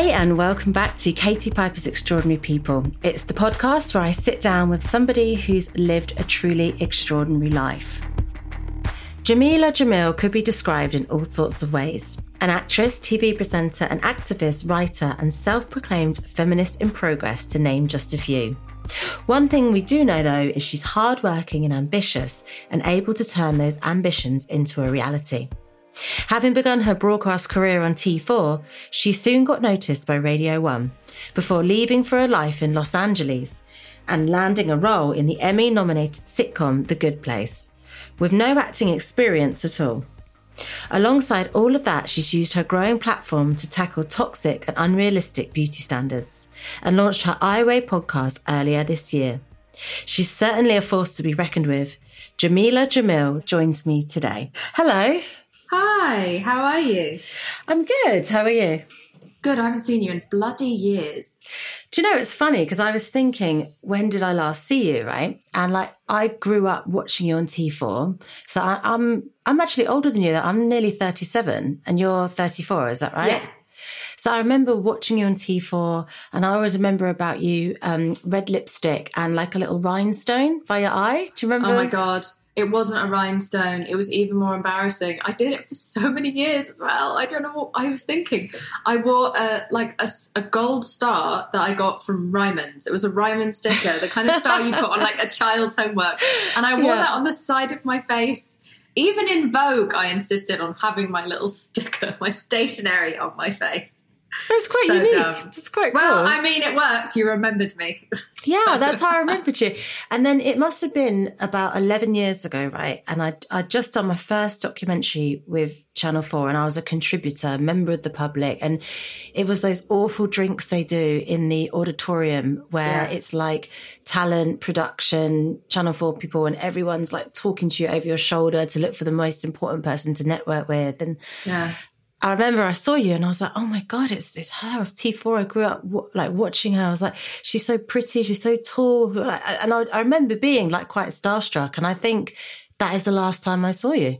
Hey, and welcome back to Katie Piper's Extraordinary People. It's the podcast where I sit down with somebody who's lived a truly extraordinary life. Jameela Jamil could be described in all sorts of ways an actress, TV presenter, an activist, writer, and self proclaimed feminist in progress, to name just a few. One thing we do know though is she's hardworking and ambitious and able to turn those ambitions into a reality. Having begun her broadcast career on T4, she soon got noticed by Radio 1 before leaving for a life in Los Angeles and landing a role in the Emmy nominated sitcom The Good Place, with no acting experience at all. Alongside all of that, she's used her growing platform to tackle toxic and unrealistic beauty standards and launched her I Weigh podcast earlier this year. She's certainly a force to be reckoned with. Jameela Jamil joins me today. Hello. Hi, how are you? I'm good. How are you? Good. I haven't seen you in bloody years. Do you know it's funny because I was thinking, when did I last see you? Right, and like I grew up watching you on T4, so I, I'm I'm actually older than you. I'm nearly 37, and you're 34. Is that right? Yeah. So I remember watching you on T4, and I always remember about you um, red lipstick and like a little rhinestone by your eye. Do you remember? Oh my god. It wasn't a rhinestone. It was even more embarrassing. I did it for so many years as well. I don't know what I was thinking. I wore a like a, a gold star that I got from Ryman's. It was a Ryman sticker, the kind of star you put on like a child's homework, and I wore Yeah. that on the side of my face. Even in Vogue, I insisted on having my little sticker, my stationery on my face. That's quite So unique. dumb. It's quite cool. Well, I mean, it worked. You remembered me. Yeah, So- that's how I remembered you. And then it must have been about 11 years ago, right? And I I just done my first documentary with Channel 4 and I was a contributor, member of the public. And it was those awful drinks they do in the auditorium where Yeah. it's like talent, production, Channel 4 people, and everyone's like talking to you over your shoulder to look for the most important person to network with. And Yeah. I remember I saw you and I was like, oh my God, it's, it's her of T4. I grew up w- like watching her. I was like, she's so pretty. She's so tall. And I, I remember being like quite starstruck. And I think that is the last time I saw you.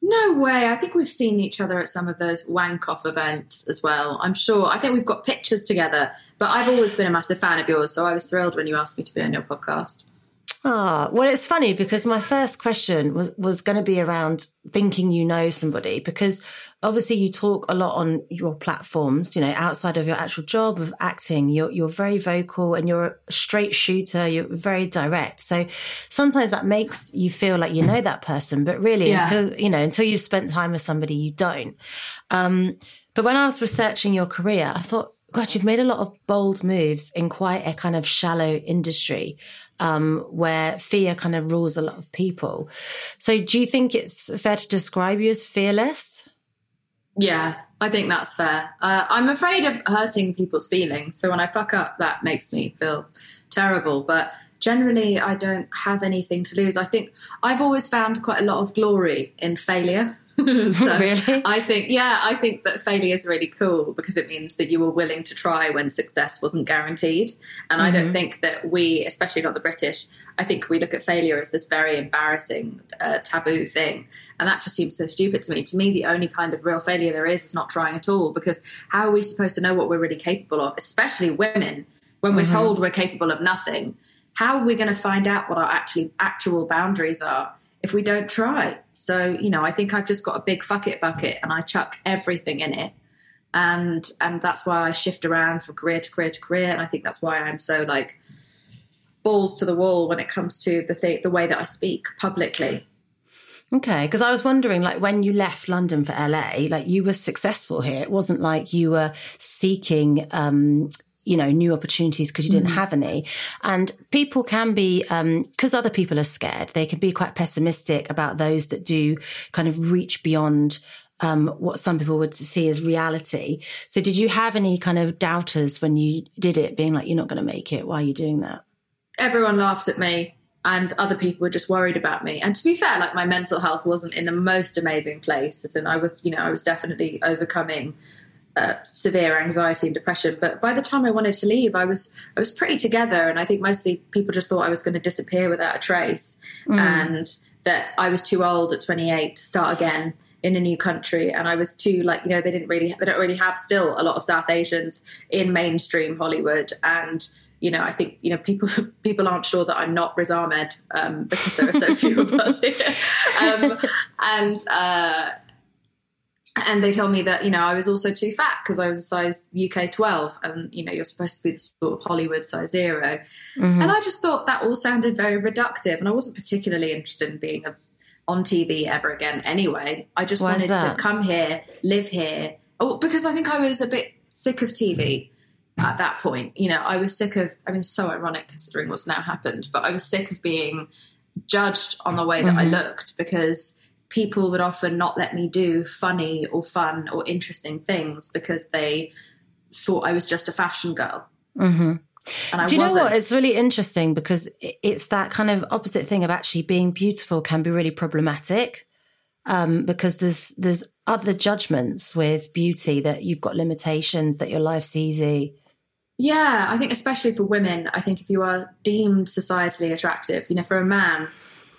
No way. I think we've seen each other at some of those wank off events as well. I'm sure. I think we've got pictures together. But I've always been a massive fan of yours, so I was thrilled when you asked me to be on your podcast. Ah, well, it's funny because my first question was, was going to be around thinking you know somebody because obviously you talk a lot on your platforms, you know, outside of your actual job of acting. You're, you're very vocal and you're a straight shooter. You're very direct. So sometimes that makes you feel like you know that person, but really Yeah. until, you know, until you've spent time with somebody, you don't. Um, but when I was researching your career, I thought, God, you've made a lot of bold moves in quite a kind of shallow industry um, where fear kind of rules a lot of people. So, do you think it's fair to describe you as fearless? Yeah, I think that's fair. Uh, I'm afraid of hurting people's feelings, so when I fuck up, that makes me feel terrible. But generally, I don't have anything to lose. I think I've always found quite a lot of glory in failure. so Really? I think, yeah, I think that failure is really cool because it means that you were willing to try when success wasn't guaranteed. And I don't think that we, especially not the British, I think we look at failure as this very embarrassing, uh, taboo thing. And that just seems so stupid to me. To me, the only kind of real failure there is is not trying at all because how are we supposed to know what we're really capable of, especially women, when we're told we're capable of nothing? How are we going to find out what our actually actual boundaries are if we don't try? So, you know, I think I've just got a big fuck it bucket and I chuck everything in it. And and that's why I shift around from career to career to career. And I think that's why I'm so like balls to the wall when it comes to the th- the way that I speak publicly. Okay, because I was wondering, like, when you left London for LA, like, you were successful here. It wasn't like you were seeking, um, you know, new opportunities because you didn't have any. And people can be, because other people are scared, they can be quite pessimistic about those that do kind of reach beyond um, what some people would see as reality. So, did you have any kind of doubters when you did it, being like, you're not going to make it? Why are you doing that? Everyone laughed at me and other people were just worried about me. And to be fair, like my mental health wasn't in the most amazing place. and I was, you know, I was definitely overcoming uh, severe anxiety and depression. But by the time I wanted to leave, I was I was pretty together, and I think mostly people just thought I was going to disappear without a trace, and that I was too old at 28 to start again. in a new country and I was too like you know they didn't really they don't really have still a lot of South Asians in mainstream Hollywood and you know I think you know people people aren't sure that I'm not Riz Ahmed um, because there are so few of us here um, and uh, and they told me that you know I was also too fat because I was a size UK 12 and you know you're supposed to be the sort of Hollywood size 0 mm-hmm. and I just thought that all sounded very reductive and I wasn't particularly interested in being a on TV ever again anyway. I just Why wanted to come here, live here. Oh, because I think I was a bit sick of TV at that point. You know, I was sick of, I mean, so ironic considering what's now happened, but I was sick of being judged on the way that mm-hmm. I looked because people would often not let me do funny or fun or interesting things because they thought I was just a fashion girl. Mm-hmm. Do you know what? It's really interesting because it's that kind of opposite thing of actually being beautiful can be really problematic. Um, because there's there's other judgments with beauty that you've got limitations, that your life's easy. Yeah, I think especially for women, I think if you are deemed societally attractive, you know, for a man,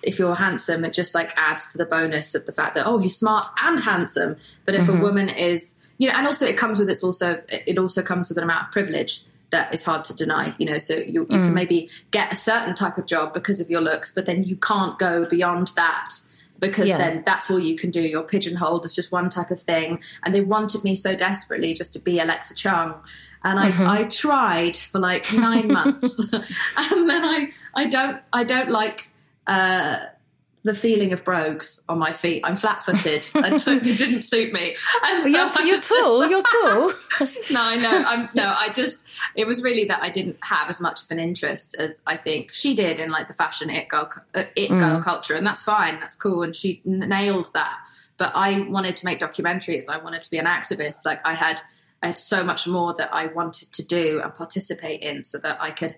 if you're handsome, it just like adds to the bonus of the fact that oh, he's smart and handsome. But if mm-hmm. a woman is, you know, and also it comes with it's also it also comes with an amount of privilege that is hard to deny you know so you, you mm. can maybe get a certain type of job because of your looks but then you can't go beyond that because yeah. then that's all you can do you're pigeonholed as just one type of thing and they wanted me so desperately just to be alexa chung and I, mm-hmm. I tried for like nine months and then I, I don't I don't like uh, the feeling of brogues on my feet. I'm flat footed and it didn't suit me. So you're, you're tall, you're tall. no, I know. I'm, no, I just, it was really that I didn't have as much of an interest as I think she did in like the fashion it girl, uh, it girl mm. culture. And that's fine. That's cool. And she nailed that. But I wanted to make documentaries. I wanted to be an activist. Like I had, I had so much more that I wanted to do and participate in so that I could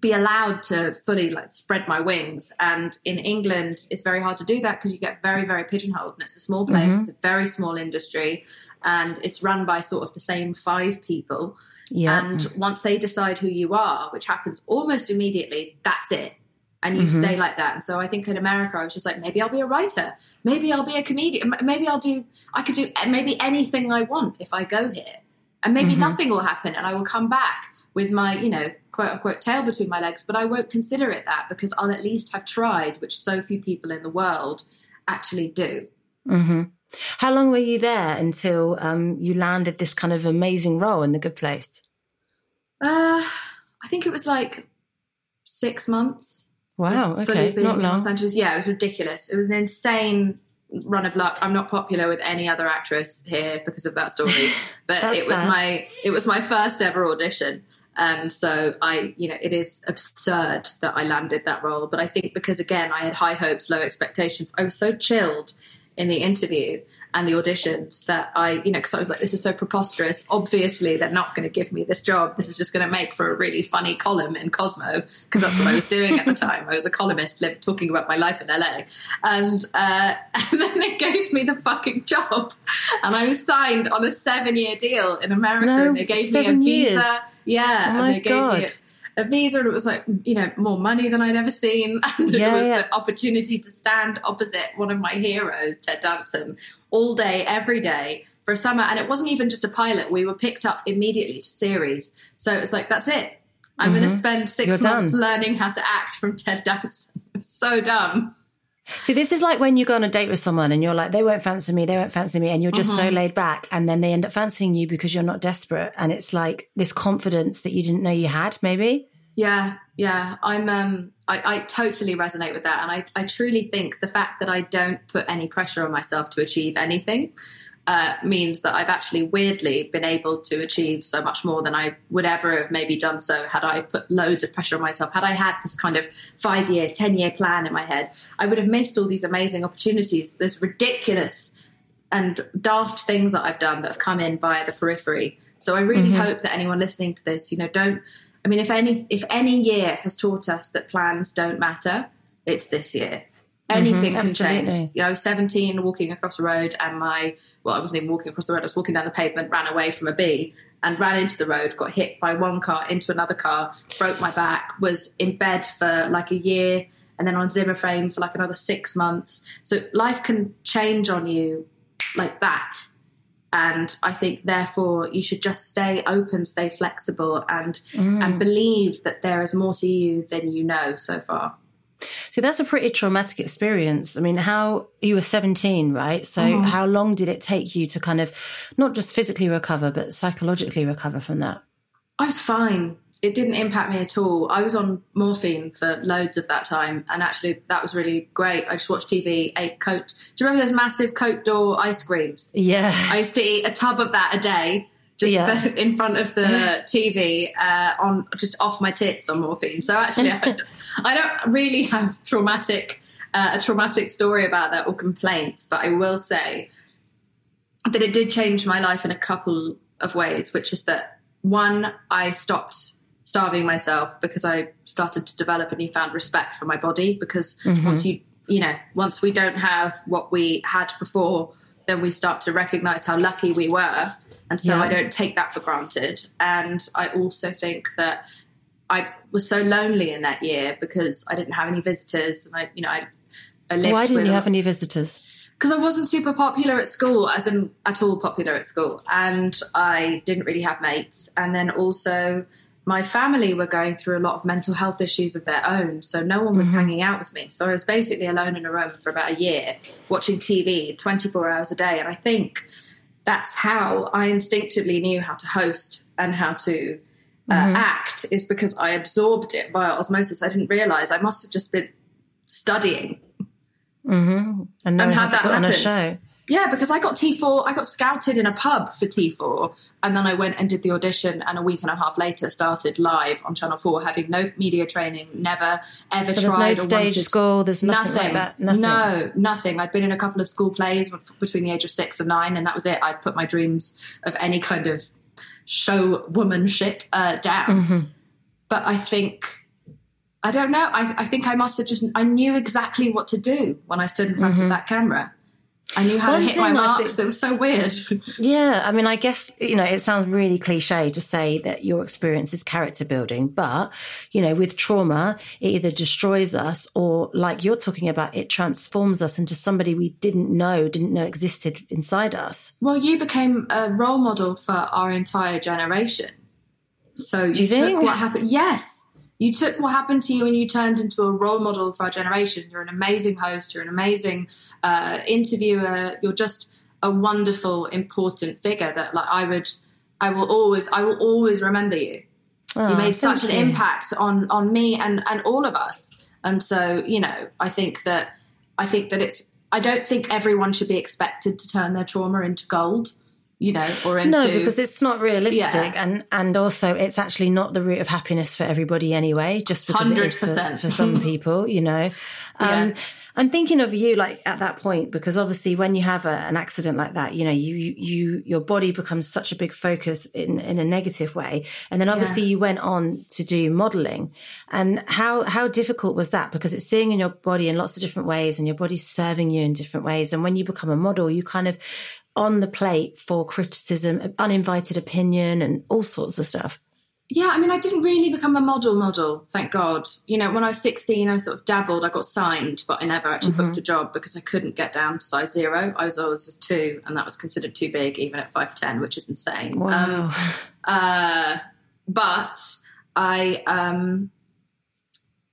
be allowed to fully like spread my wings. And in England, it's very hard to do that because you get very, very pigeonholed. And it's a small place, mm-hmm. it's a very small industry, and it's run by sort of the same five people. Yeah. And once they decide who you are, which happens almost immediately, that's it. And you mm-hmm. stay like that. And so I think in America, I was just like, maybe I'll be a writer. Maybe I'll be a comedian. Maybe I'll do, I could do maybe anything I want if I go here. And maybe mm-hmm. nothing will happen and I will come back with my, you know, quote unquote tail between my legs, but I won't consider it that because I'll at least have tried, which so few people in the world actually do. Mm-hmm. How long were you there until um, you landed this kind of amazing role in The Good Place? Uh, I think it was like six months. Wow, okay, not long. Los Angeles. Yeah, it was ridiculous. It was an insane run of luck. I'm not popular with any other actress here because of that story, but it was sad. my it was my first ever audition. And so I, you know, it is absurd that I landed that role. But I think because again, I had high hopes, low expectations, I was so chilled in the interview and the auditions that I, you know, because I was like, this is so preposterous. Obviously, they're not going to give me this job. This is just going to make for a really funny column in Cosmo because that's what I was doing at the time. I was a columnist lived, talking about my life in LA. And, uh, and then they gave me the fucking job. And I was signed on a seven year deal in America. No, and they gave me a visa. Yeah, oh and they gave me a visa, and it was like you know more money than I'd ever seen, and yeah, it was yeah. the opportunity to stand opposite one of my heroes, Ted Danson, all day, every day for a summer. And it wasn't even just a pilot; we were picked up immediately to series. So it was like that's it. I'm mm-hmm. going to spend 6 You're months done. learning how to act from Ted Danson. so dumb. See, this is like when you go on a date with someone and you're like, they won't fancy me, they won't fancy me, and you're just mm-hmm. so laid back, and then they end up fancying you because you're not desperate, and it's like this confidence that you didn't know you had, maybe. Yeah, yeah, I'm. Um, I, I totally resonate with that, and I, I truly think the fact that I don't put any pressure on myself to achieve anything uh, means that I've actually weirdly been able to achieve so much more than I would ever have maybe done so had I put loads of pressure on myself. Had I had this kind of five year, 10 year plan in my head, I would have missed all these amazing opportunities. There's ridiculous and daft things that I've done that have come in via the periphery. So I really mm-hmm. hope that anyone listening to this, you know, don't. I mean, if any if any year has taught us that plans don't matter, it's this year anything mm-hmm, can change. You know, I was 17 walking across the road and my, well, I wasn't even walking across the road, I was walking down the pavement, ran away from a bee and ran into the road, got hit by one car into another car, broke my back, was in bed for like a year and then on Zimmer frame for like another six months. So life can change on you like that. And I think therefore you should just stay open, stay flexible and mm. and believe that there is more to you than you know so far. So that's a pretty traumatic experience. I mean, how you were 17, right? So mm. how long did it take you to kind of not just physically recover, but psychologically recover from that? I was fine it didn't impact me at all. I was on morphine for loads of that time, and actually, that was really great. I just watched TV, ate Cote. Do you remember those massive Carte D'Or ice creams? Yeah. I used to eat a tub of that a day, just yeah. in front of the TV, uh, on just off my tits on morphine. So actually, I, I don't really have traumatic uh, a traumatic story about that or complaints, but I will say that it did change my life in a couple of ways, which is that one, I stopped starving myself because I started to develop a newfound respect for my body. Because mm-hmm. once you, you know, once we don't have what we had before, then we start to recognize how lucky we were. And so yeah. I don't take that for granted. And I also think that I was so lonely in that year because I didn't have any visitors. And I, you know, I, I lived. Why didn't you have any visitors? because I wasn't super popular at school, as in at all popular at school, and I didn't really have mates. And then also, my family were going through a lot of mental health issues of their own, so no one was mm-hmm. hanging out with me. So I was basically alone in a room for about a year, watching TV 24 hours a day. And I think that's how I instinctively knew how to host and how to uh, mm-hmm. act, is because I absorbed it via osmosis. I didn't realize I must have just been studying. Mm-hmm. And, and how, that happened. Yeah, because I got T4, I got scouted in a pub for T4, and then I went and did the audition, and a week and a half later started live on Channel 4, having no media training, never, ever so tried. There's no stage school, there's nothing, nothing, like that. Nothing. No, nothing. I'd been in a couple of school plays between the age of six and nine, and that was it. I'd put my dreams of any kind of show womanship uh, down. Mm-hmm. But I think I don't know. I, I, think I must have just, I knew exactly what to do when I stood in front mm-hmm. of that camera. I knew how One to hit my marks. Think, it was so weird. Yeah, I mean, I guess you know it sounds really cliche to say that your experience is character building, but you know, with trauma, it either destroys us or, like you're talking about, it transforms us into somebody we didn't know, didn't know existed inside us. Well, you became a role model for our entire generation. So you, you took what happened. Yes, you took what happened to you and you turned into a role model for our generation. You're an amazing host. You're an amazing uh, interviewer. You're just a wonderful, important figure that, like, I would, I will always, I will always remember you. Oh, you made such an you. impact on on me and and all of us. And so, you know, I think that I think that it's. I don't think everyone should be expected to turn their trauma into gold you know, or into no, because it's not realistic, yeah. and and also it's actually not the root of happiness for everybody anyway. Just because 100%. it is for, for some people, you know. Um, yeah. I'm thinking of you like at that point because obviously when you have a, an accident like that, you know, you, you, your body becomes such a big focus in, in a negative way. And then obviously yeah. you went on to do modeling and how, how difficult was that? Because it's seeing in your body in lots of different ways and your body's serving you in different ways. And when you become a model, you kind of on the plate for criticism, uninvited opinion, and all sorts of stuff? Yeah, I mean, I didn't really become a model model, thank God. You know, when I was 16, I sort of dabbled. I got signed, but I never actually mm-hmm. booked a job because I couldn't get down to size zero. I was always a two, and that was considered too big, even at 5'10, which is insane. Wow. Um, uh, but I um,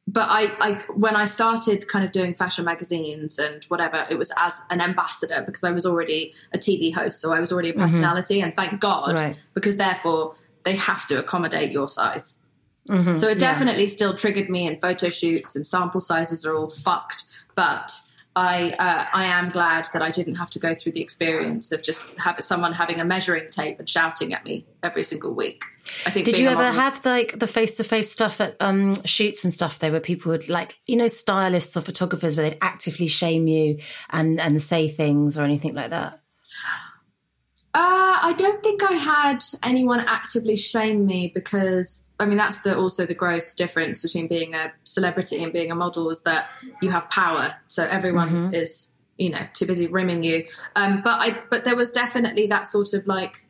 but I, I, when I started kind of doing fashion magazines and whatever, it was as an ambassador because I was already a TV host, so I was already a mm-hmm. personality, mm-hmm. and thank God, right. because therefore they have to accommodate your size. Mm-hmm. So it definitely yeah. still triggered me, and photo shoots and sample sizes are all fucked, but I uh, I am glad that I didn't have to go through the experience of just have someone having a measuring tape and shouting at me every single week. I think. Did you ever have like the face to face stuff at um, shoots and stuff there, where people would like you know stylists or photographers where they'd actively shame you and and say things or anything like that? Uh, I don't think I had anyone actively shame me because I mean that's the also the gross difference between being a celebrity and being a model is that you have power, so everyone mm-hmm. is you know too busy rimming you. Um, but I but there was definitely that sort of like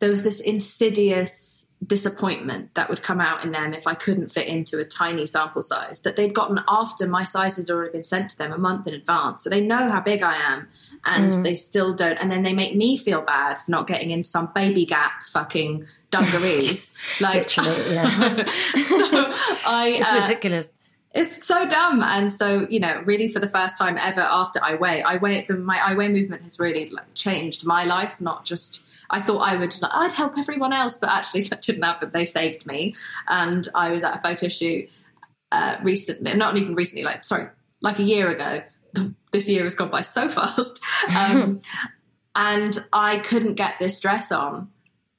there was this insidious disappointment that would come out in them if I couldn't fit into a tiny sample size that they'd gotten after my size had already been sent to them a month in advance. So they know how big I am and mm. they still don't. And then they make me feel bad for not getting into some baby gap fucking dungarees. like, yeah. so I. It's uh, ridiculous. It's so dumb, and so you know, really, for the first time ever after I weigh, I weigh the my I weigh movement has really like, changed my life, not just I thought I would, I'd help everyone else, but actually that didn't happen. They saved me. And I was at a photo shoot uh, recently, not even recently, like, sorry, like a year ago. This year has gone by so fast. Um, and I couldn't get this dress on.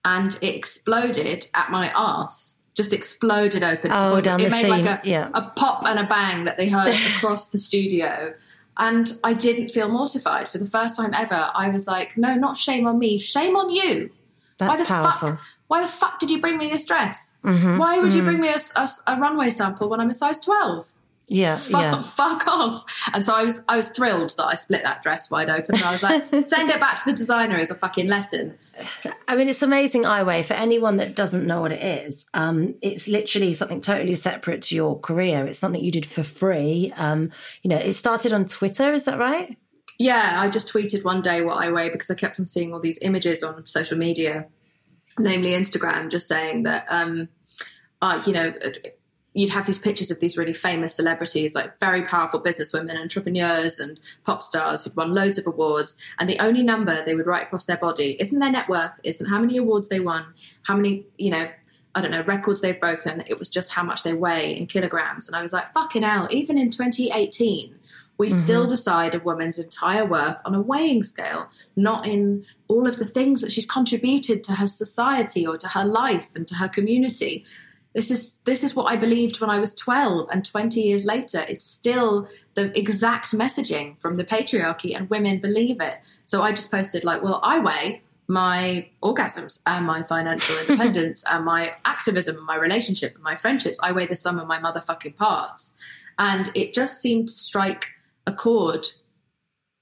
And it exploded at my ass just exploded open. Oh, down it the made seam. like a, yeah. a pop and a bang that they heard across the studio. And I didn't feel mortified for the first time ever. I was like, no, not shame on me, shame on you. That's why the powerful. Fuck, why the fuck did you bring me this dress? Mm-hmm, why would mm-hmm. you bring me a, a, a, runway sample when I'm a size 12? Yeah, fuck, yeah. fuck off. And so I was, I was thrilled that I split that dress wide open. And I was like, send it back to the designer as a fucking lesson. I mean, it's amazing I Weigh for anyone that doesn't know what it is. Um, it's literally something totally separate to your career. It's something you did for free. Um, you know, it started on Twitter. Is that right? Yeah, I just tweeted one day what I weigh because I kept on seeing all these images on social media, namely Instagram, just saying that, um, uh, you know, you'd have these pictures of these really famous celebrities, like very powerful businesswomen, entrepreneurs, and pop stars who'd won loads of awards. And the only number they would write across their body isn't their net worth, isn't how many awards they won, how many, you know, I don't know, records they've broken. It was just how much they weigh in kilograms. And I was like, fucking hell, even in 2018, we mm-hmm. still decide a woman's entire worth on a weighing scale, not in all of the things that she's contributed to her society or to her life and to her community. This is this is what I believed when I was 12 and 20 years later it's still the exact messaging from the patriarchy and women believe it. So I just posted like, well, I weigh my orgasms and my financial independence and my activism and my relationship and my friendships. I weigh the sum of my motherfucking parts. And it just seemed to strike a chord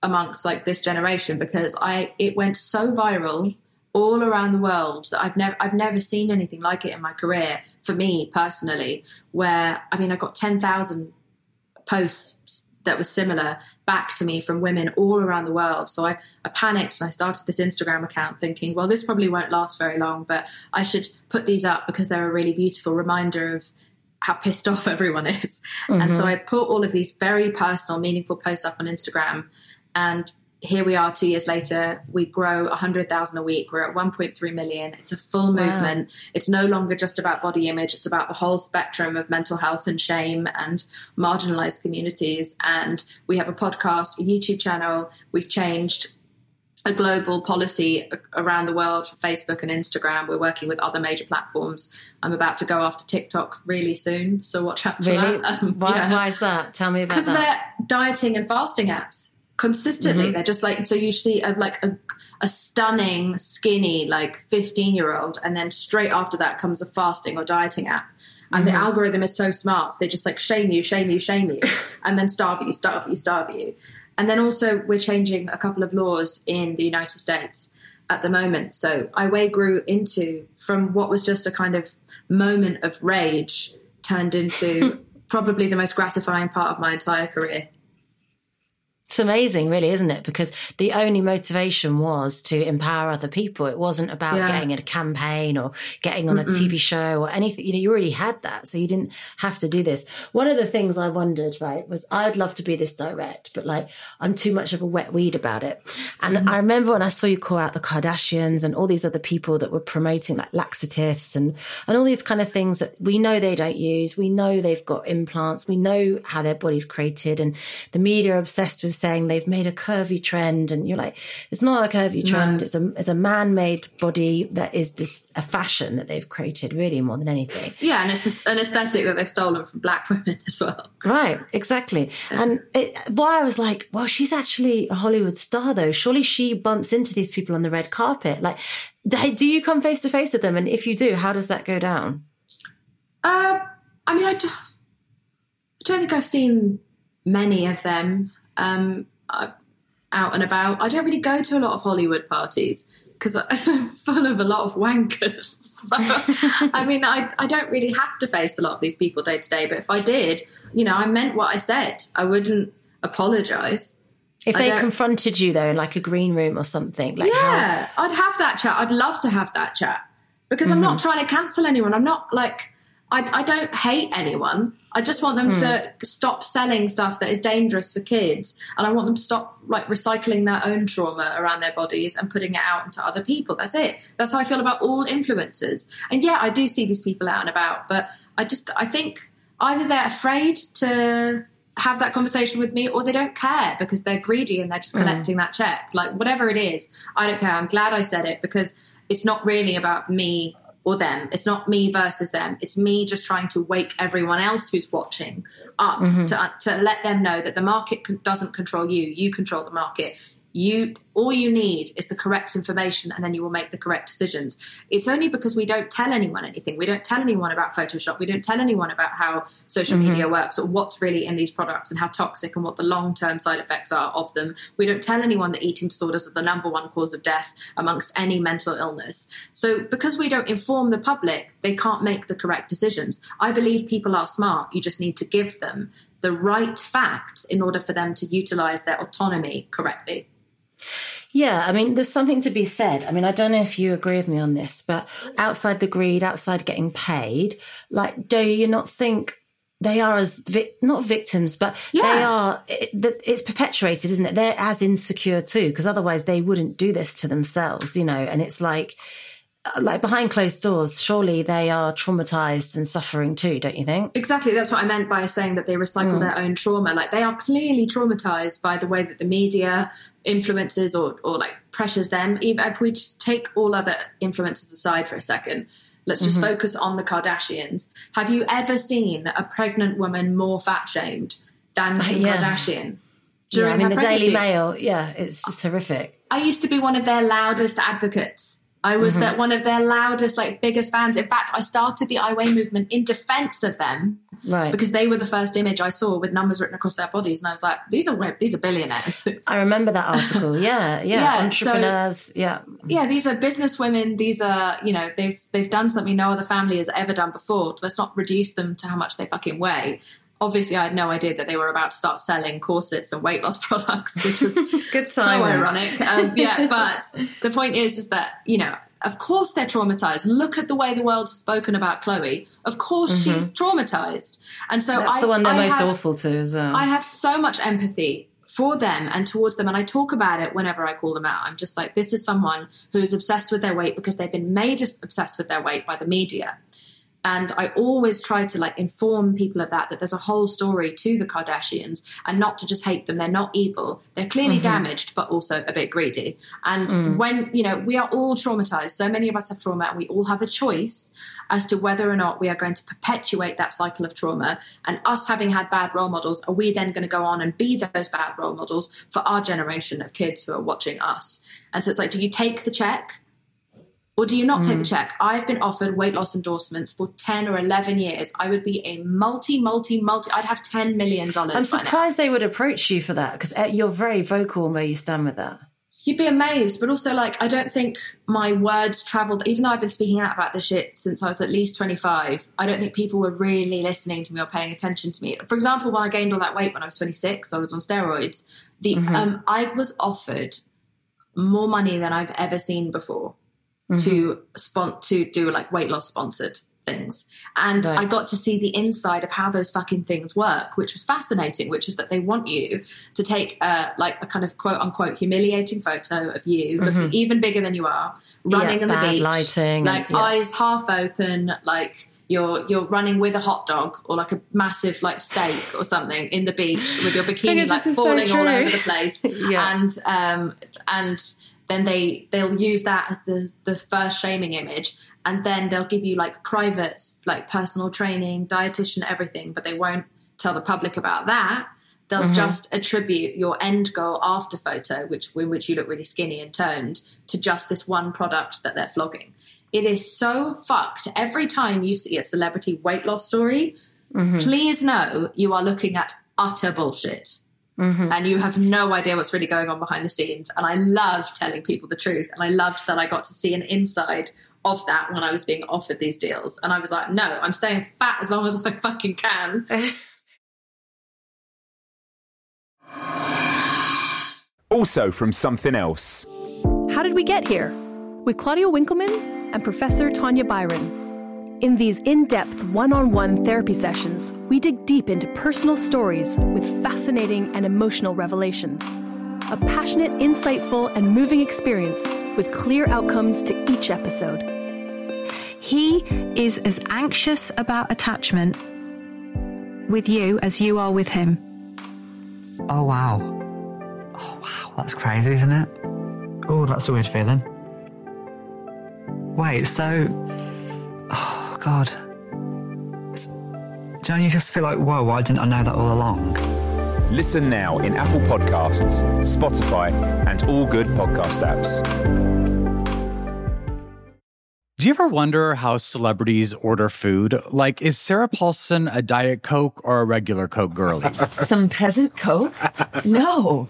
amongst like this generation because I it went so viral all around the world that I've never I've never seen anything like it in my career for me personally where I mean I got 10,000 posts that were similar back to me from women all around the world so I, I panicked and I started this Instagram account thinking well this probably won't last very long but I should put these up because they're a really beautiful reminder of how pissed off everyone is. Mm-hmm. And so mm-hmm. I put all of these very personal, meaningful posts up on Instagram. And here we are two years later. We grow 100,000 a week. We're at 1.3 million. It's a full wow. movement. It's no longer just about body image. It's about the whole spectrum of mental health and shame and marginalized communities. And we have a podcast, a YouTube channel. We've changed a global policy around the world for Facebook and Instagram. We're working with other major platforms. I'm about to go after TikTok really soon, so watch out for really? that. Um, why, yeah. why, is that? Tell me about that. Because they're dieting and fasting apps consistently. Mm-hmm. They're just like so you see a, like a, a stunning, skinny, like 15 year old, and then straight after that comes a fasting or dieting app. And mm-hmm. the algorithm is so smart. So they just like shame you, shame you, shame you, and then starve you, starve you, starve you. And then also, we're changing a couple of laws in the United States at the moment. So I Weigh grew into from what was just a kind of moment of rage turned into probably the most gratifying part of my entire career. It's amazing, really, isn't it? Because the only motivation was to empower other people. It wasn't about yeah. getting in a campaign or getting on Mm-mm. a TV show or anything. You know, you already had that, so you didn't have to do this. One of the things I wondered, right, was I'd love to be this direct, but like I'm too much of a wet weed about it. And mm-hmm. I remember when I saw you call out the Kardashians and all these other people that were promoting like laxatives and and all these kind of things that we know they don't use. We know they've got implants. We know how their body's created, and the media are obsessed with saying they've made a curvy trend and you're like it's not a curvy trend. No. it's a it's a man-made body that is this a fashion that they've created really more than anything. Yeah and it's an aesthetic that they've stolen from black women as well. Right exactly. Yeah. and it, why I was like well she's actually a Hollywood star though. Surely she bumps into these people on the red carpet. Like do you come face to face with them? And if you do how does that go down? Uh, I mean I don't think I've seen many of them um, uh, out and about. I don't really go to a lot of Hollywood parties. because I'm full of a lot of wankers. So, I mean, I, I don't really have to face a lot of these people day to day, but if I did, you know, I meant what I said. I wouldn't apologize. If they confronted you though in like a green room or something, like yeah, how- I'd have that chat. I'd love to have that chat because mm-hmm. I'm not mm-hmm. trying to cancel anyone. I'm not like I, I don't hate anyone. I just want them mm. to stop selling stuff that is dangerous for kids, and I want them to stop like recycling their own trauma around their bodies and putting it out into other people. That's it. That's how I feel about all influencers. And yeah, I do see these people out and about, but I just I think either they're afraid to have that conversation with me or they don't care because they're greedy and they're just hmm. collecting mm. that check. Like whatever it is, I don't care. I'm glad I said it because it's not really about me or them. It's not me versus them. It's me just trying to wake everyone else who's watching up mm-hmm. to, to let them know that the market doesn't control you. You control the market you all you need is the correct information and then you will make the correct decisions. It's only because we don't tell anyone anything. We don't tell anyone about photoshop. We don't tell anyone about how social mm-hmm. media works or what's really in these products and how toxic and what the long-term side effects are of them. We don't tell anyone that eating disorders are the number one cause of death amongst any mental illness. So because we don't inform the public they can't make the correct decisions. I believe people are smart. You just need to give them the right facts in order for them to utilize their autonomy correctly yeah, I mean, there's something to be said. I mean, I don't know if you agree with me on this, but outside the greed, outside getting paid, like, do you not think they are as vi- not victims, but yeah. they are. It, it's perpetuated, isn't it? They're as insecure too, because otherwise they wouldn't do this to themselves, you know. And it's like, like behind closed doors, surely they are traumatized and suffering too, don't you think? Exactly. That's what I meant by saying that they recycle mm. their own trauma. Like they are clearly traumatized by the way that the media, influences or, or like pressures them. Even if we just take all other influences aside for a second, let's just mm-hmm. focus on the Kardashians. Have you ever seen a pregnant woman more fat shamed than Kim yeah. Kardashian? During yeah, I mean, the pregnancy? Daily Mail, yeah, it's just horrific. I used to be one of their loudest advocates I was mm-hmm. one of their loudest, like biggest fans. In fact, I started the I Weigh movement in defense of them, right? Because they were the first image I saw with numbers written across their bodies, and I was like, these are these are billionaires. I remember that article. Yeah, yeah, yeah entrepreneurs. So, yeah, yeah. These are business women. These are you know they've they've done something no other family has ever done before. Let's not reduce them to how much they fucking weigh obviously I had no idea that they were about to start selling corsets and weight loss products, which was good so ironic. Um, yeah, but the point is, is that you know of course they're traumatized. Look at the way the world has spoken about Khloe. Of course mm-hmm. she's traumatized. And so that's I, the one they're I most have, awful to as well. I have so much empathy for them and towards them. And I talk about it whenever I call them out. I'm just like, this is someone who is obsessed with their weight because they've been made obsessed with their weight by the media. And I always try to like inform people of that, that there's a whole story to the Kardashians and not to just hate them. They're not evil. They're clearly mm-hmm. damaged, but also a bit greedy. And mm. when, you know, we are all traumatized. So many of us have trauma and we all have a choice as to whether or not we are going to perpetuate that cycle of trauma. And us having had bad role models, are we then going to go on and be those bad role models for our generation of kids who are watching us? And so it's like, do you take the check? Or do you not mm. take the mm. check? I've been offered weight loss endorsements for 10 or 11 years. I would be a multi, multi, multi, I'd have $10 million. I'm surprised they would approach you for that because uh, you're very vocal where you stand with that. You'd be amazed, but also like I don't think my words traveled. Even though I've been speaking out about this shit since I was at least twenty five, I don't think people were really listening to me or paying attention to me. For example, when I gained all that weight when I was twenty six, I was on steroids. The mm-hmm. um, I was offered more money than I've ever seen before mm-hmm. to spon- to do like weight loss sponsored things. And right. I got to see the inside of how those fucking things work, which was fascinating, which is that they want you to take a, like a kind of quote unquote humiliating photo of you mm-hmm. looking even bigger than you are, running yeah, on the beach, lighting, like yeah. eyes half open, like you're you're running with a hot dog or like a massive like steak or something in the beach with your bikini like falling so all over the place. yeah. And um and then they they'll use that as the the first shaming image and then they'll give you like private like personal training dietitian everything but they won't tell the public about that they'll mm-hmm. just attribute your end goal after photo which in which you look really skinny and toned to just this one product that they're flogging it is so fucked every time you see a celebrity weight loss story mm-hmm. please know you are looking at utter bullshit Mm-hmm. And you have no idea what's really going on behind the scenes. And I loved telling people the truth. And I loved that I got to see an inside of that when I was being offered these deals. And I was like, no, I'm staying fat as long as I fucking can. also from something else. How did we get here? With Claudia Winkleman and Professor Tanya Byron. In these in depth one on one therapy sessions, we dig deep into personal stories with fascinating and emotional revelations. A passionate, insightful, and moving experience with clear outcomes to each episode. He is as anxious about attachment with you as you are with him. Oh, wow. Oh, wow. That's crazy, isn't it? Oh, that's a weird feeling. Wait, so. Oh, God. It's, don't you just feel like, whoa, why didn't I know that all along? Listen now in Apple Podcasts, Spotify, and all good podcast apps. Do you ever wonder how celebrities order food? Like, is Sarah Paulson a Diet Coke or a regular Coke girlie? Some peasant Coke? No.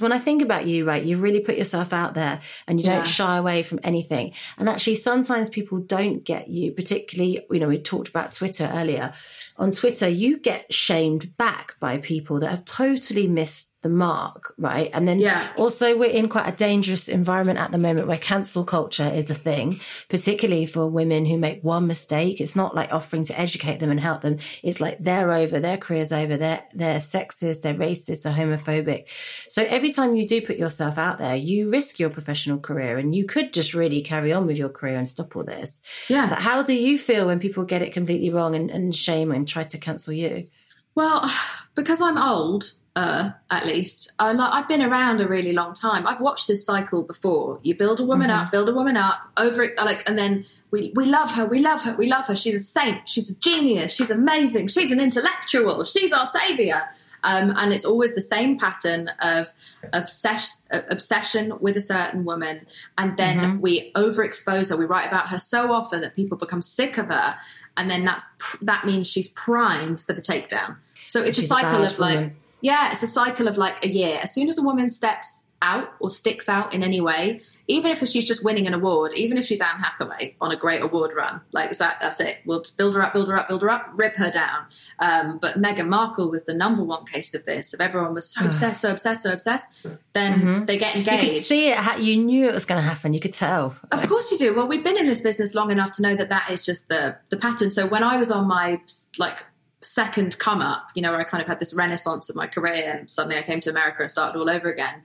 When I think about you, right, you really put yourself out there and you don't yeah. shy away from anything. And actually, sometimes people don't get you, particularly, you know, we talked about Twitter earlier. On Twitter, you get shamed back by people that have totally missed the mark, right? And then yeah. also we're in quite a dangerous environment at the moment where cancel culture is a thing, particularly for women who make one mistake. It's not like offering to educate them and help them. It's like they're over, their career's over, they're, they're sexist, they're racist, they're homophobic. So every time you do put yourself out there, you risk your professional career and you could just really carry on with your career and stop all this. Yeah. But how do you feel when people get it completely wrong and, and shame and try to cancel you? Well, because I'm old, uh, at least. Like, I've been around a really long time. I've watched this cycle before. You build a woman mm-hmm. up, build a woman up, over like, and then we we love her, we love her, we love her. She's a saint, she's a genius, she's amazing, she's an intellectual, she's our savior. Um, and it's always the same pattern of obsess- obsession with a certain woman, and then mm-hmm. we overexpose her. We write about her so often that people become sick of her, and then that's that means she's primed for the takedown. So it's she's a cycle a of like. Yeah, it's a cycle of like a year. As soon as a woman steps out or sticks out in any way, even if she's just winning an award, even if she's Anne Hathaway on a great award run, like that, that's it. We'll build her up, build her up, build her up, rip her down. Um, but Meghan Markle was the number one case of this. If everyone was so obsessed, so obsessed, so obsessed, then mm-hmm. they get engaged. You could see it. You knew it was going to happen. You could tell. Of course you do. Well, we've been in this business long enough to know that that is just the the pattern. So when I was on my like second come up, you know, where I kind of had this renaissance of my career and suddenly I came to America and started all over again.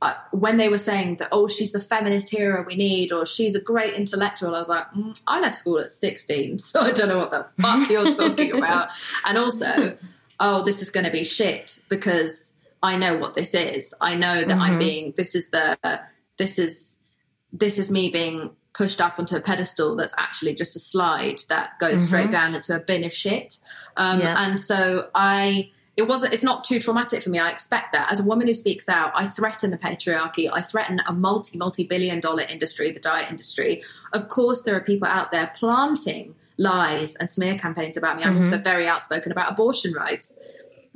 Uh, when they were saying that, oh, she's the feminist hero we need, or she's a great intellectual, I was like, mm, I left school at 16, so I don't know what the fuck you're talking about. And also, oh, this is going to be shit because I know what this is. I know that mm-hmm. I'm being, this is the, this is, this is me being pushed up onto a pedestal that's actually just a slide that goes mm-hmm. straight down into a bin of shit. Um, yeah. And so I, it wasn't, it's not too traumatic for me. I expect that. As a woman who speaks out, I threaten the patriarchy. I threaten a multi, multi billion dollar industry, the diet industry. Of course, there are people out there planting lies and smear campaigns about me. I'm mm-hmm. also very outspoken about abortion rights.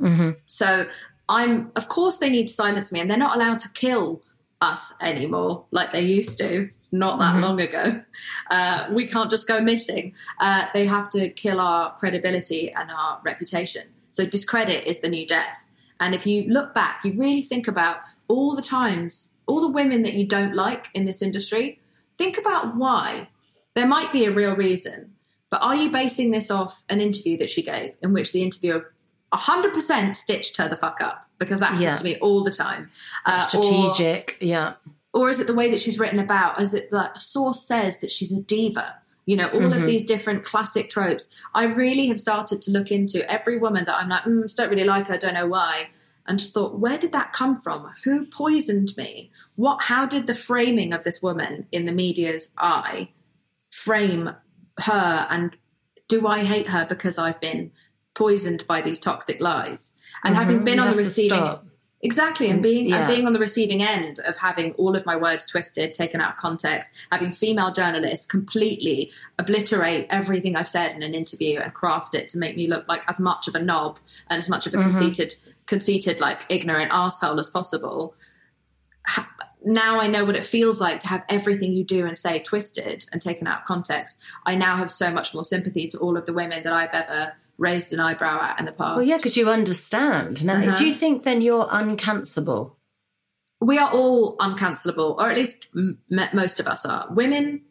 Mm-hmm. So I'm, of course, they need to silence me and they're not allowed to kill us anymore like they used to not that mm-hmm. long ago. Uh, we can't just go missing. Uh, they have to kill our credibility and our reputation. So discredit is the new death. And if you look back, you really think about all the times, all the women that you don't like in this industry, think about why. There might be a real reason, but are you basing this off an interview that she gave in which the interviewer 100% stitched her the fuck up? Because that happens yeah. to me all the time. Uh, Strategic, or, yeah or is it the way that she's written about? Is it that a source says that she's a diva? You know, all mm-hmm. of these different classic tropes. I really have started to look into every woman that I'm like, mm, don't really like her, don't know why. and just thought, where did that come from? Who poisoned me? What? How did the framing of this woman in the media's eye frame her? And do I hate her because I've been poisoned by these toxic lies? And having been Mm-hmm. You on the receiving. Exactly, and being yeah. and being on the receiving end of having all of my words twisted, taken out of context, having female journalists completely obliterate everything I've said in an interview and craft it to make me look like as much of a knob and as much of a conceited, conceited, like ignorant asshole as possible. Ha- Now I know what it feels like to have everything you do and say twisted and taken out of context. I now have so much more sympathy to all of the women that I've ever raised an eyebrow at in the past. Well, yeah, because you understand. Now, Uh-huh. do you think then you're uncancelable? we are all uncancelable, or at least m- most of us are. Women.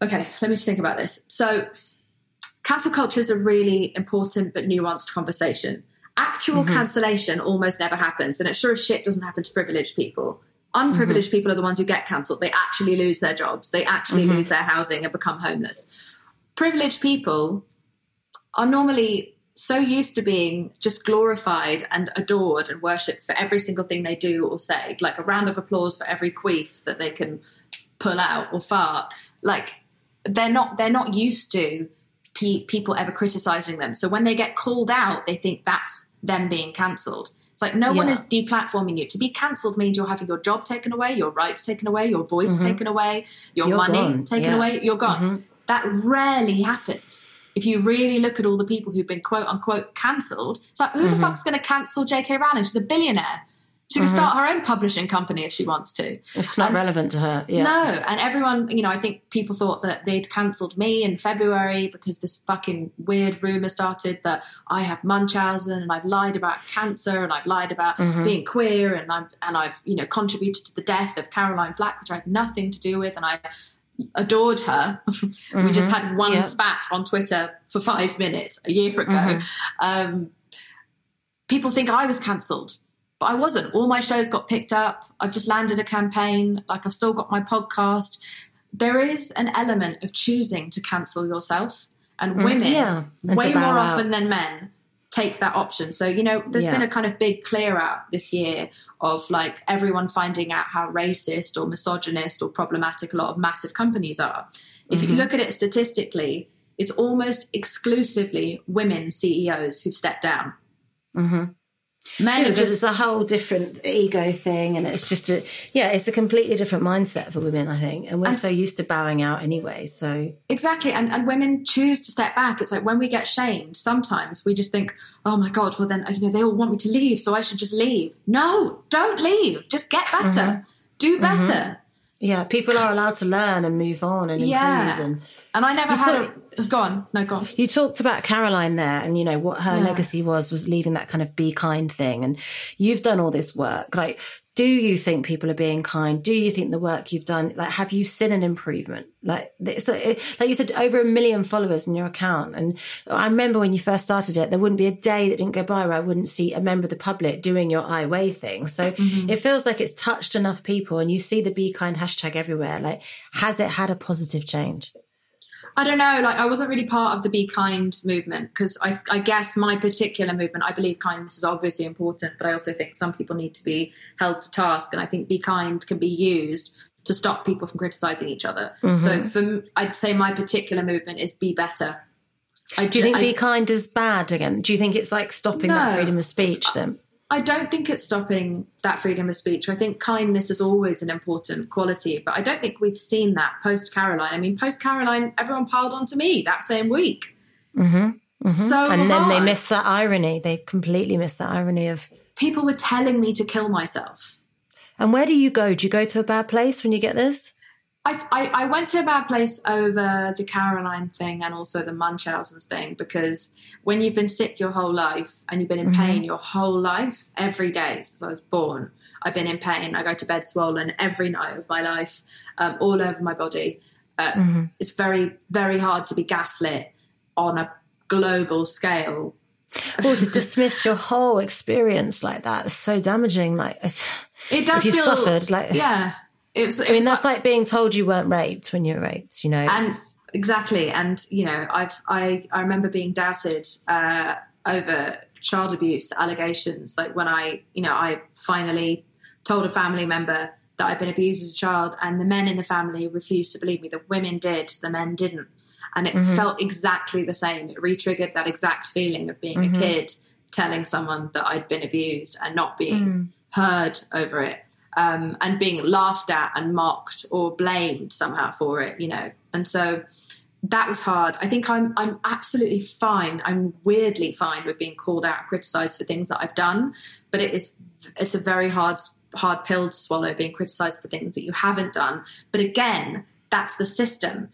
Okay, let me just think about this. So, cancel culture is a really important but nuanced conversation. Actual mm-hmm. cancellation almost never happens, and it sure as shit doesn't happen to privileged people. Unprivileged mm-hmm. people are the ones who get cancelled. They actually lose their jobs, they actually mm-hmm. lose their housing and become homeless. Privileged people are normally so used to being just glorified and adored and worshipped for every single thing they do or say, like a round of applause for every queef that they can pull out or fart. Like they're not they're not used to pe- people ever criticizing them. So when they get called out, they think that's them being cancelled. It's like no one Yeah. is deplatforming you. To be cancelled means you're having your job taken away, your rights taken away, your voice taken away, your Mm-hmm. You're money gone. taken Yeah. Mm-hmm. away. You're gone. That rarely happens. If you really look at all the people who've been quote unquote cancelled, it's like who the Mm-hmm. fuck's going to cancel J.K. Rowling? She's a billionaire. She can start her own publishing company if she wants to. Mm-hmm. It's not And- relevant to her. Yeah. no, and everyone, you know, I think people thought that they'd cancelled me in February because this fucking weird rumor started that I have Munchausen and I've lied about cancer and I've lied about Mm-hmm. being queer and I've and I've you know contributed to the death of Caroline Flack, which I had nothing to do with, and I adored her. we just had one Mm-hmm. Spat on Twitter for five minutes a year ago. Mm-hmm. Um, people think I was cancelled, but I wasn't. All my shows got picked up. I've just landed a campaign. Like I've still got my podcast. There is an element of choosing to cancel yourself, and women, Mm, yeah, way more out. often than men, take that option. So you know, there's Yeah. been a kind of big clear out this year of like everyone finding out how racist or misogynist or problematic a lot of massive companies are. If Mm-hmm. you look at it statistically, it's almost exclusively women CEOs who've stepped down. Men because just it's a whole different ego thing, and it's just a yeah, it's a completely different mindset for women, I think, and we're And- so used to bowing out anyway. So Exactly. And, and women choose to step back. It's like when we get shamed, sometimes we just think, oh my God, well then, you know, they all want me to leave, so I should just leave. No, don't leave. Just get better. Mm-hmm. Do better. yeah, people are allowed to learn and move on and improve. Yeah. And And I never You had took- a. Go on. No, go on. you talked about Caroline there, and you know what her Yeah. legacy was was leaving that kind of be kind thing, and you've done all this work. Like, do you think people are being kind? Do you think the work you've done, like, have you seen an improvement? Like, it's like you said, over a million followers in your account, and I remember when you first started it, there wouldn't be a day that didn't go by where I wouldn't see a member of the public doing your I Weigh thing. So Mm-hmm. it feels like it's touched enough people, and you see the Be Kind hashtag everywhere. Like, has it had a positive change? I don't know. Like, I wasn't really part of the Be Kind movement because I, I guess my particular movement, I believe kindness is obviously important, but I also think some people need to be held to task. And I think Be Kind can be used to stop people from criticizing each other. Mm-hmm. So, for I'd say my particular movement is Be Better. I Do you think I- Be Kind is bad again? Do you think it's like stopping that freedom of speech then? I don't think it's stopping that freedom of speech. I think kindness is always an important quality, but I don't think we've seen that post Caroline. I mean, post Caroline, everyone piled onto me that same week. Mm-hmm. So and then they hard. miss that irony. They completely miss that irony of. people were telling me to kill myself. And where do you go? Do you go to a bad place when you get this? I, I, I went to a bad place over the Caroline thing and also the Munchausen's thing because when you've been sick your whole life and you've been in pain your whole life, every day since I was born, I've been in pain. I go to bed swollen every night of my life, um, all over my body. Uh, It's very, very hard to be gaslit on a global scale. Or to dismiss your whole experience like that is so damaging. Like, It does if you've feel suffered, like, yeah. It was, it I mean, that's like being told you weren't raped when you were raped. You know, and exactly and you know i've i i remember being doubted uh over child abuse allegations. Like when I, you know, I finally told a family member that I'd been abused as a child, and the men in the family refused to believe me. The women did, the men didn't. And it mm-hmm. felt exactly the same. It re triggered that exact feeling of being a mm-hmm. kid telling someone that I'd been abused and not being mm. heard over it. Um, and being laughed at and mocked or blamed somehow for it, you know. And so that was hard. I think I'm I'm absolutely fine. I'm weirdly fine with being called out, and criticised for things that I've done, but it is it's a very hard hard pill to swallow being criticised for things that you haven't done. But again, that's the system.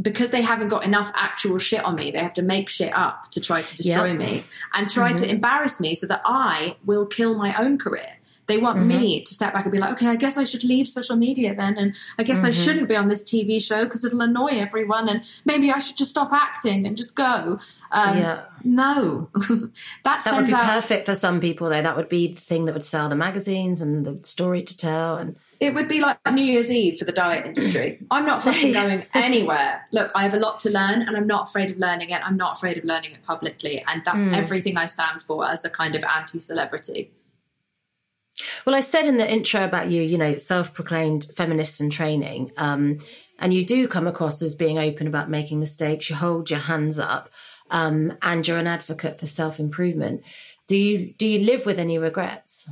Because they haven't got enough actual shit on me, they have to make shit up to try to destroy Yep. me and try to embarrass me so that I will kill my own career. They want me mm-hmm. to step back and be like, okay, I guess I should leave social media then. And I guess I mm-hmm. shouldn't be on this TV show because it'll annoy everyone. And maybe I should just stop acting and just go. Um, Yeah. No. that That would be out. perfect for some people, though. That would be the thing that would sell the magazines and the story to tell. And It would be like New Year's Eve for the diet industry. I'm not fucking going anywhere. Look, I have a lot to learn and I'm not afraid of learning it. I'm not afraid of learning it publicly. And that's mm. everything I stand for as a kind of anti celebrity. Well, I said in the intro about you, you know, self-proclaimed feminist in training, um, and you do come across as being open about making mistakes. You hold your hands up, um, and you're an advocate for self-improvement. Do you do you live with any regrets?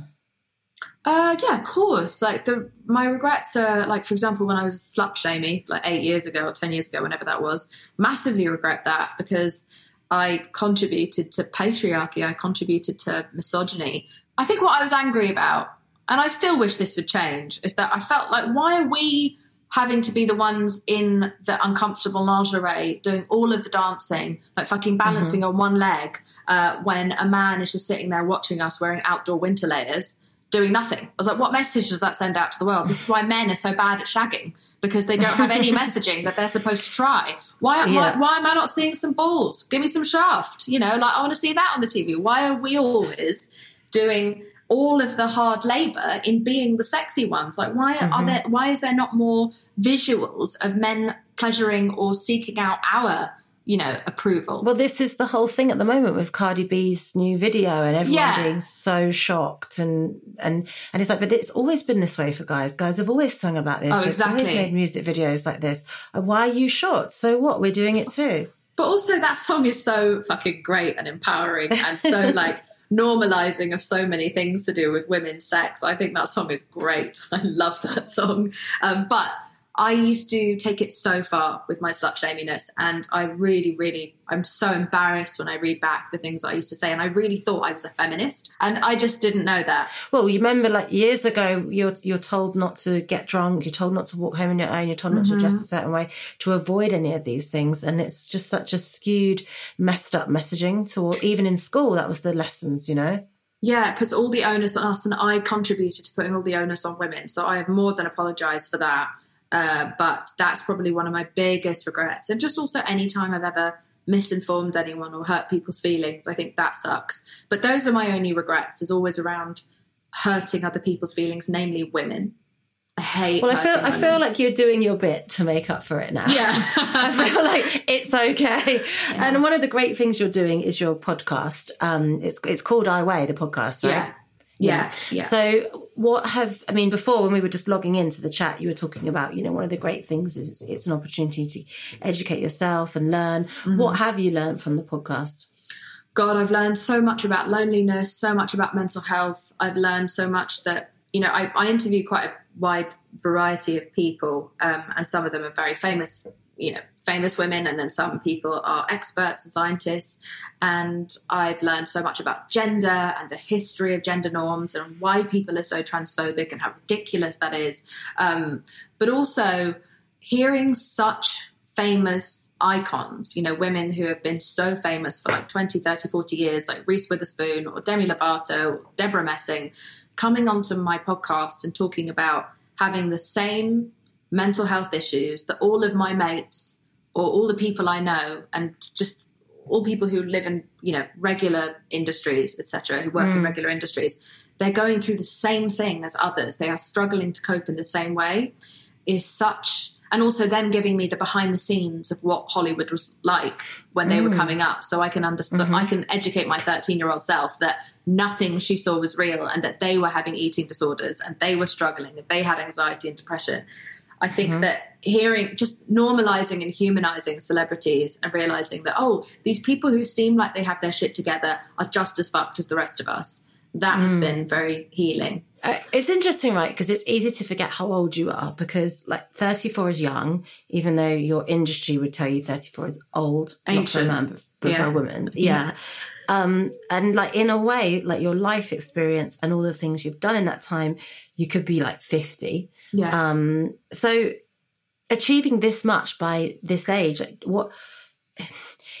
Uh, yeah, of course. Like the my regrets are like, for example, when I was slut shaming like eight years ago or ten years ago, whenever that was, massively regret that because I contributed to patriarchy. I contributed to misogyny. I think what I was angry about, and I still wish this would change, is that I felt like why are we having to be the ones in the uncomfortable lingerie doing all of the dancing, like fucking balancing on one leg, uh, when a man is just sitting there watching us wearing outdoor winter layers doing nothing. I was like, what message does that send out to the world? This is why men are so bad at shagging because they don't have any messaging that they're supposed to try. Why, Yeah. why, why am I not seeing some balls? Give me some shaft. You know, like I want to see that on the TV. Why are we always doing all of the hard labor in being the sexy ones? Like, why are mm-hmm. there? Why is there not more visuals of men pleasuring or seeking out our, you know, approval? Well, this is the whole thing at the moment with Cardi B's new video and everyone Yeah. being so shocked and and and it's like, but it's always been this way for guys. Guys have always sung about this. Oh, They've exactly. always made music videos like this. Why are you short? So what? We're doing it too. But also, that song is so fucking great and empowering and so like normalizing of so many things to do with women's sex. I think that song is great. I love that song. Um, but I used to take it so far with my slut shaminess, and I really, really, I'm so embarrassed when I read back the things I used to say, and I really thought I was a feminist, and I just didn't know that. Well, you remember like years ago, you're you're told not to get drunk, you're told not to walk home on your own, you're told not to Mm-hmm. dress a certain way to avoid any of these things, and it's just such a skewed, messed up messaging. To even in school, that was the lessons, you know. Yeah, it puts all the onus on us, and I contributed to putting all the onus on women. So I have more than apologised for that. Uh, but that's probably one of my biggest regrets. And just also any time I've ever misinformed anyone or hurt people's feelings, I think that sucks. But those are my only regrets, is always around hurting other people's feelings, namely women. I hate Well, I feel hurting I feel like you're doing your bit to make up for it now. Yeah. I feel like it's okay. And one of the great things you're doing is your podcast. Um, it's it's called I Weigh, the podcast, right? yeah. Yeah. Yeah. So, what have I mean? Before, when we were just logging into the chat, you were talking about, you know, one of the great things is it's, it's an opportunity to educate yourself and learn. Mm-hmm. What have you learned from the podcast? God, I've learned so much about loneliness, so much about mental health. I've learned so much that, you know, I, I interview quite a wide variety of people, um, and some of them are very famous, you know, famous women, and then some people are experts and scientists. And I've learned so much about gender and the history of gender norms and why people are so transphobic and how ridiculous that is. Um, but also hearing such famous icons, you know, women who have been so famous for like 20, 30, 40 years, like Reese Witherspoon or Demi Lovato, or Debra Messing, coming onto my podcast and talking about having the same mental health issues that all of my mates or all the people I know and just all people who live in, you know, regular industries, etc., who work in hmm. regular industries, they're going through the same thing as others. They are struggling to cope in the same way is such and also them giving me the behind the scenes of what Hollywood was like when they were hmm. coming up, so I can understand. Mm-hmm. I can educate my 13 year old self that nothing she saw was real, and that they were having eating disorders, and they were struggling, and they had anxiety and depression. I think that hearing, just normalizing and humanizing celebrities and realizing that, oh, these people who seem like they have their shit together are just as fucked as the rest of us. That has been very healing. Uh, it's interesting, right? Because it's easy to forget how old you are because, like, 34 is young, even though your industry would tell you 34 is old. Not for a Ancient. man, but but for Yeah. a woman. Yeah. Um, and, like, in a way, like, your life experience and all the things you've done in that time, you could be like 50. Yeah. Um, so achieving this much by this age, what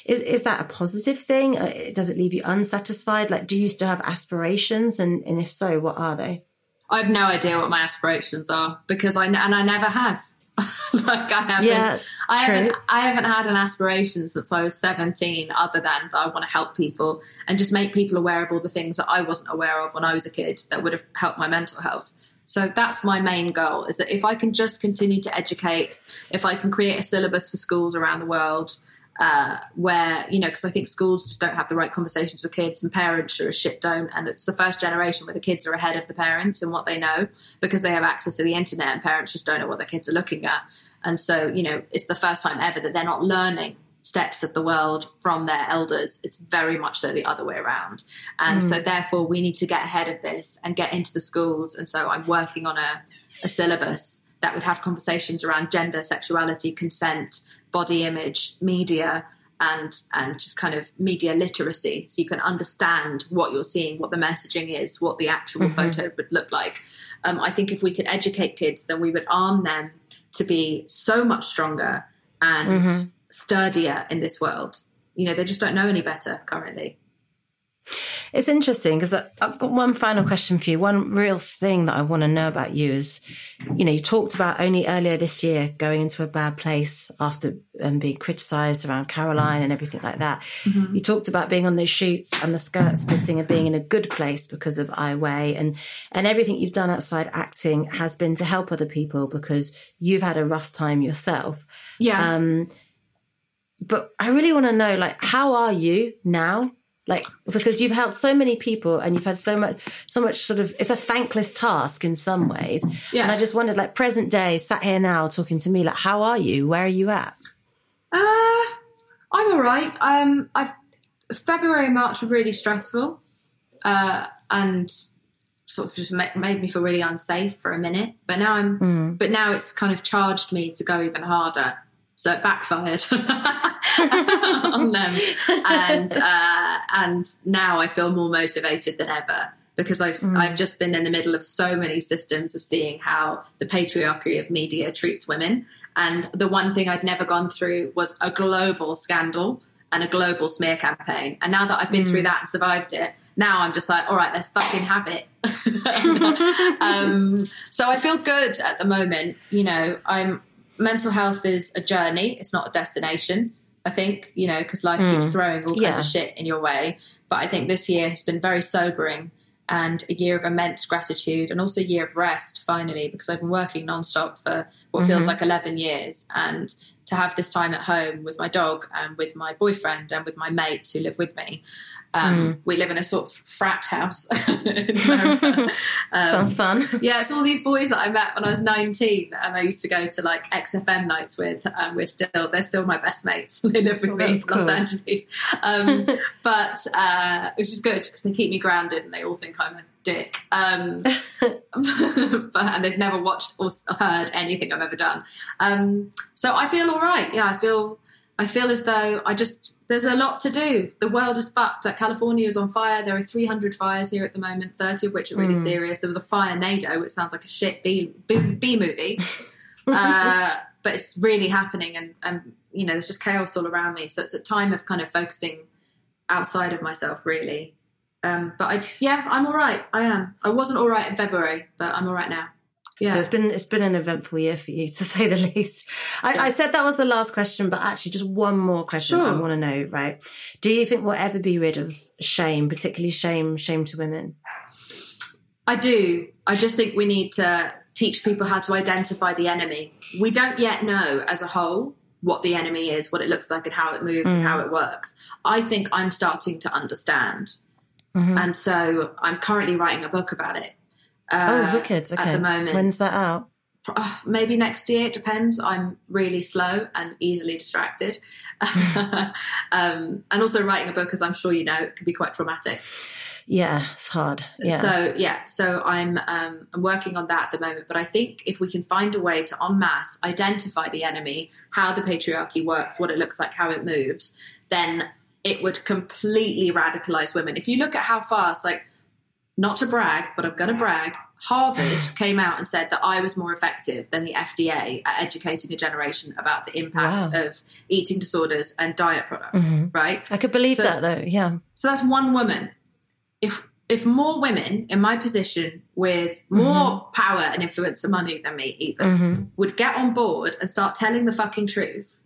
is is that a positive thing? Uh, Does it leave you unsatisfied? Like, do you still have aspirations? And and if so, what are they? I have no idea what my aspirations are because I and I never have. like I haven't. Yeah, I haven't. I haven't had an aspiration since I was seventeen, other than that I want to help people and just make people aware of all the things that I wasn't aware of when I was a kid that would have helped my mental health. So that's my main goal: is that if I can just continue to educate, if I can create a syllabus for schools around the world uh, where you know because I think schools just don't have the right conversations with kids and parents sure as shit don't and it's the first generation where the kids are ahead of the parents and what they know because they have access to the internet and parents just don't know what their kids are looking at. And so you know it's the first time ever that they're not learning steps of the world from their elders it's very much so the other way around. And so mm. therefore we need to get ahead of this and get into the schools. And so I'm working on a, a syllabus that would have conversations around gender sexuality consent body image, media, and and just kind of media literacy, so you can understand what you're seeing, what the messaging is, what the actual mm-hmm. photo would look like. Um, I think if we could educate kids, then we would arm them to be so much stronger and mm-hmm. Sturdier in this world. You know, they just don't know any better currently. It's interesting because I've got one final question for you. One real thing that I want to know about you is, you know, you talked about only earlier this year going into a bad place after um, being criticised around Caroline and everything like that. You talked about being on those shoots and the skirt splitting and being in a good place because of I and and everything you've done outside acting has been to help other people because you've had a rough time yourself. Yeah. Um, but I really want to know, like, how are you now? Like, because you've helped so many people and you've had so much, so much sort of, it's a thankless task in some ways. Yeah. And I just wondered, like, present day, sat here now talking to me, like, how are you? Where are you at? Uh, I'm all right. Um, I've, February and March were really stressful, uh, and sort of just ma- made me feel really unsafe for a minute. But now I'm, but now it's kind of charged me to go even harder. So it backfired on them, and uh, and now I feel more motivated than ever because I've I've just been in the middle of so many systems of seeing how the patriarchy of media treats women, and the one thing I'd never gone through was a global scandal and a global smear campaign. And now that I've been through that and survived it, now I'm just like, all right, let's fucking have it. um, so I feel good at the moment. You know, I'm mental health is a journey; it's not a destination. I think you know because life keeps mm. throwing all kinds Yeah. of shit in your way. But I think this year has been very sobering and a year of immense gratitude and also a year of rest finally because I've been working nonstop for what feels mm-hmm. like 11 years and to have this time at home with my dog and with my boyfriend and with my mates who live with me. Um, We live in a sort of frat house. Um, Sounds fun. yeah, it's all these boys that I met when I was 19 and I used to go to like XFM nights with and we're still they're still my best mates. They live with Oh, me in that's Los. Angeles. Um, but uh, it's just good because they keep me grounded and they all think I'm a dick. Um, but and they've never watched or heard anything I've ever done. Um, so I feel all right. Yeah, I feel I feel as though I just there's a lot to do. The world is fucked. Like California is on fire. There are 300 fires here at the moment, 30 of which are really serious. There was a fire nado, which sounds like a shit B, B, B movie, uh, but it's really happening, and and you know there's just chaos all around me. So it's a time of kind of focusing outside of myself, really. Um, but I, yeah, I'm all right. I am. I wasn't all right in February, but I'm all right now. Yeah. So it's been it's been an eventful year for you, to say the least. I, I said that was the last question, but actually, just one more question I want to know. Right? Do you think we'll ever be rid of shame, particularly shame shame to women? I do. I just think we need to teach people how to identify the enemy. We don't yet know as a whole what the enemy is, what it looks like, and how it moves and how mm. it works. I think I'm starting to understand. Mm-hmm. And so I'm currently writing a book about it. Uh, oh, wicked. Okay. At the moment. When's that out? Uh, maybe next year it depends i'm really slow and easily distracted um, and also writing a book as i'm sure you know can be quite traumatic Yeah, it's hard. Yeah. so yeah so i'm um, i'm working on that at the moment but i think if we can find a way to en masse identify the enemy how the patriarchy works what it looks like how it moves then it would completely radicalize women if you look at how fast like not to brag but i'm going to brag Harvard came out and said that I was more effective than the FDA at educating a generation about the impact Wow. of eating disorders and diet products, mm-hmm. right? I could believe So- that though. Yeah. So that's one woman. If if more women in my position with more mm-hmm. power and influence and money than me even mm-hmm. would get on board and start telling the fucking truth,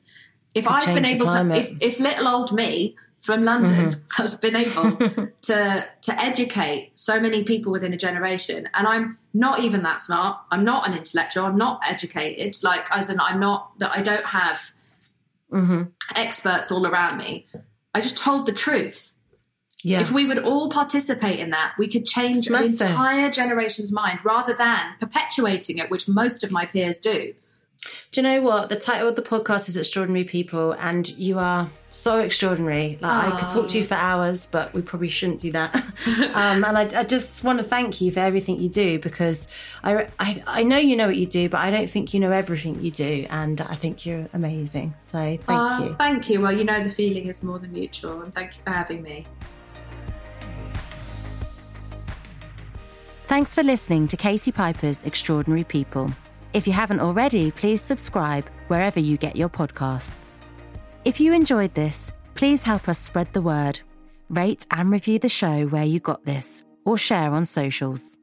if I've been able to, if, if little old me from London mm-hmm. has been able to to educate so many people within a generation, and I'm not even that smart, I'm not an intellectual, I'm not educated, like as in I'm not that I don't have mm-hmm. experts all around me. I just told the truth. Yeah. If we would all participate in that, we could change an entire generation's mind rather than perpetuating it, which most of my peers do. Do you know what? The title of the podcast is Extraordinary People, and you are so extraordinary. Like, I could talk to you for hours, but we probably shouldn't do that. um, and I, I just want to thank you for everything you do because I, I, I know you know what you do, but I don't think you know everything you do. And I think you're amazing. So thank you. Thank you. Well, you know the feeling is more than mutual, and thank you for having me. Thanks for listening to Katie Piper's Extraordinary People. If you haven't already, please subscribe wherever you get your podcasts. If you enjoyed this, please help us spread the word. Rate and review the show where you got this, or share on socials.